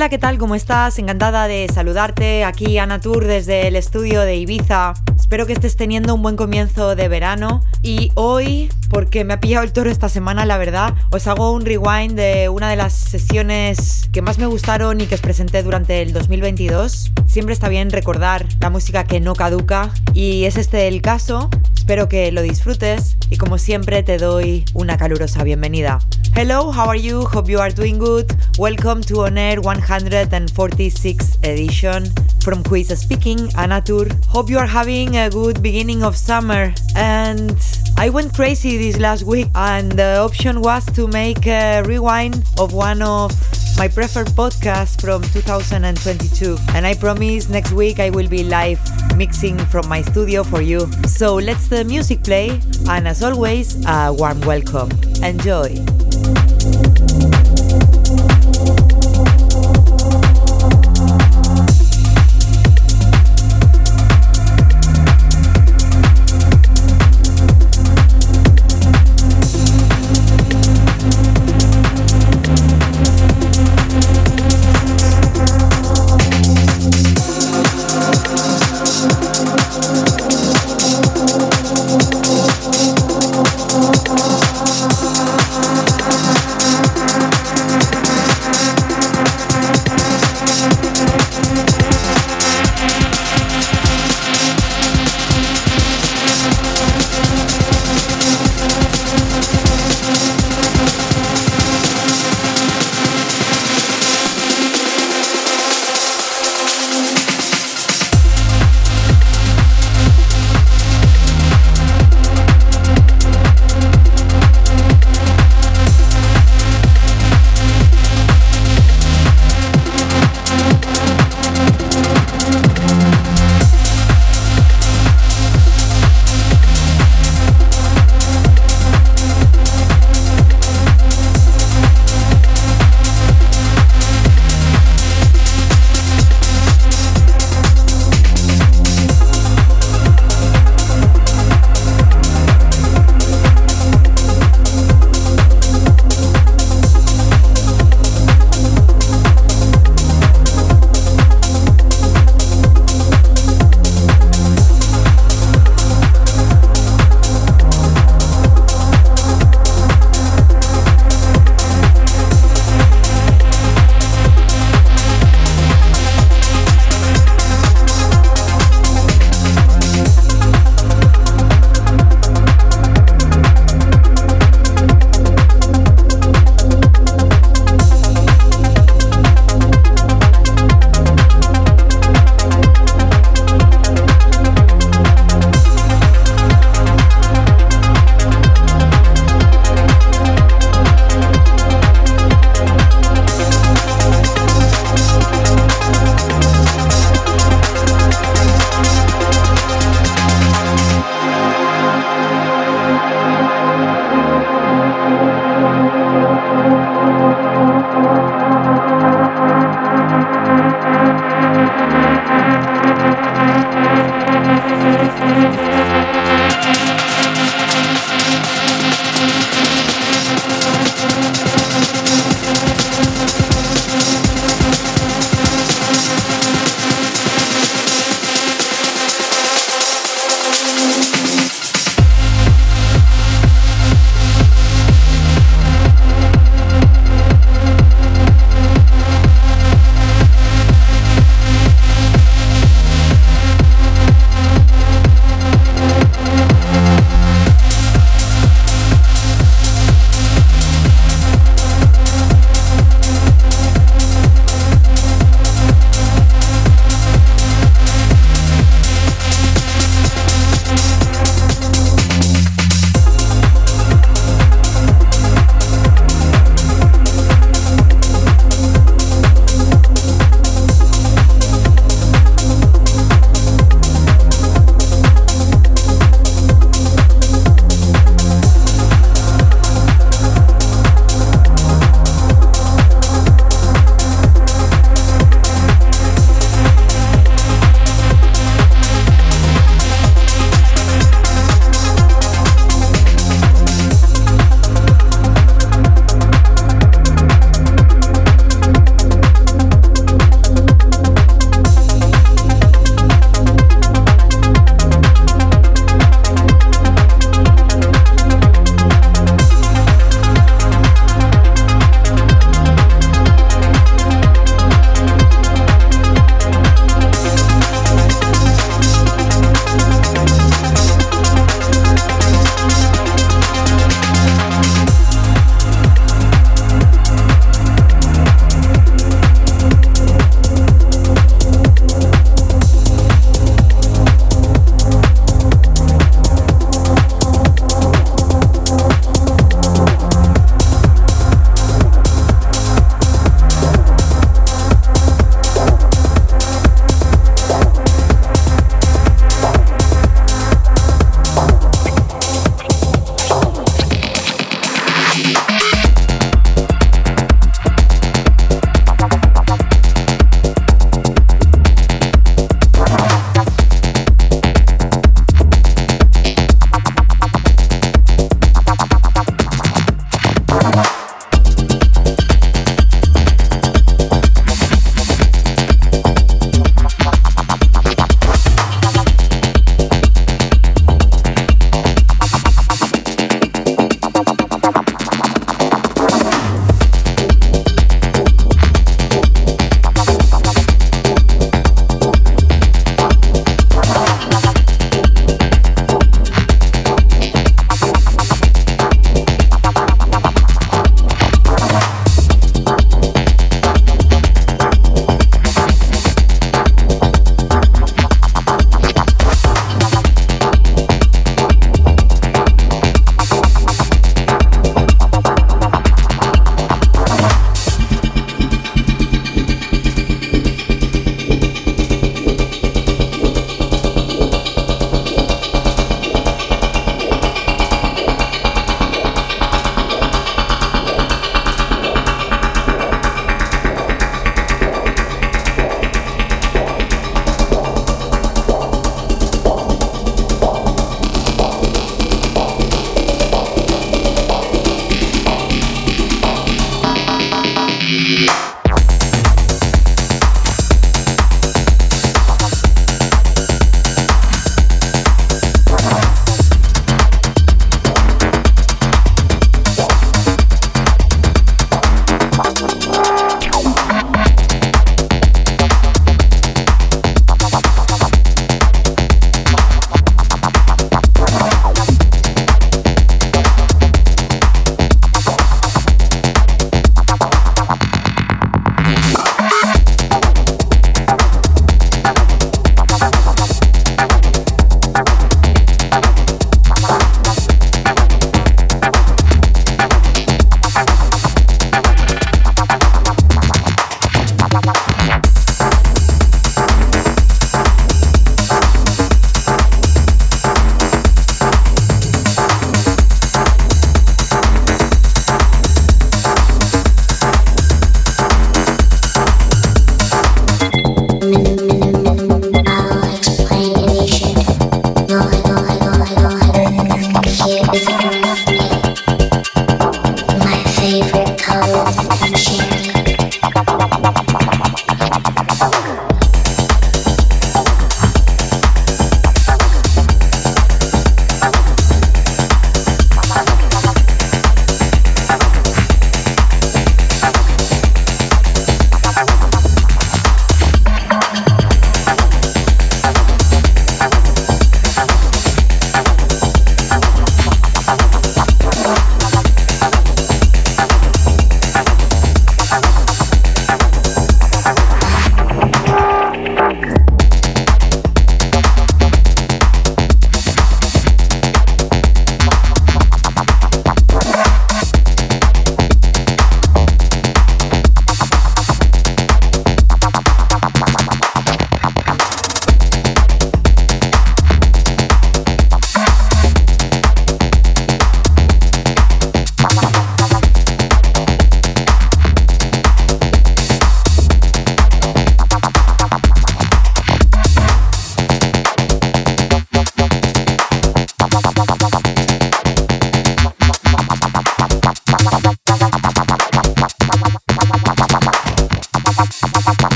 Hola, ¿qué tal? ¿Cómo estás? Encantada de saludarte aquí Ana Tour desde el estudio de Ibiza. Espero que estés teniendo un buen comienzo de verano y hoy, porque me ha pillado el toro esta semana, la verdad, os hago un rewind de una de las sesiones que más me gustaron y que os presenté durante el 2022. Siempre está bien recordar la música que no caduca y es este el caso. Espero que lo disfrutes y como siempre te doy una calurosa bienvenida. Hello, how are you? Hope you are doing good. Welcome to On Air 146 edition. From is speaking, Anatur. Hope you are having a good beginning of summer. And I went crazy this last week, and the option was to make a rewind of one of my preferred podcasts from 2022. And I promise next week I will be live mixing from my studio for you. So let's the music play, and as always, a warm welcome. Enjoy.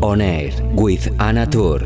On Air with Anatur.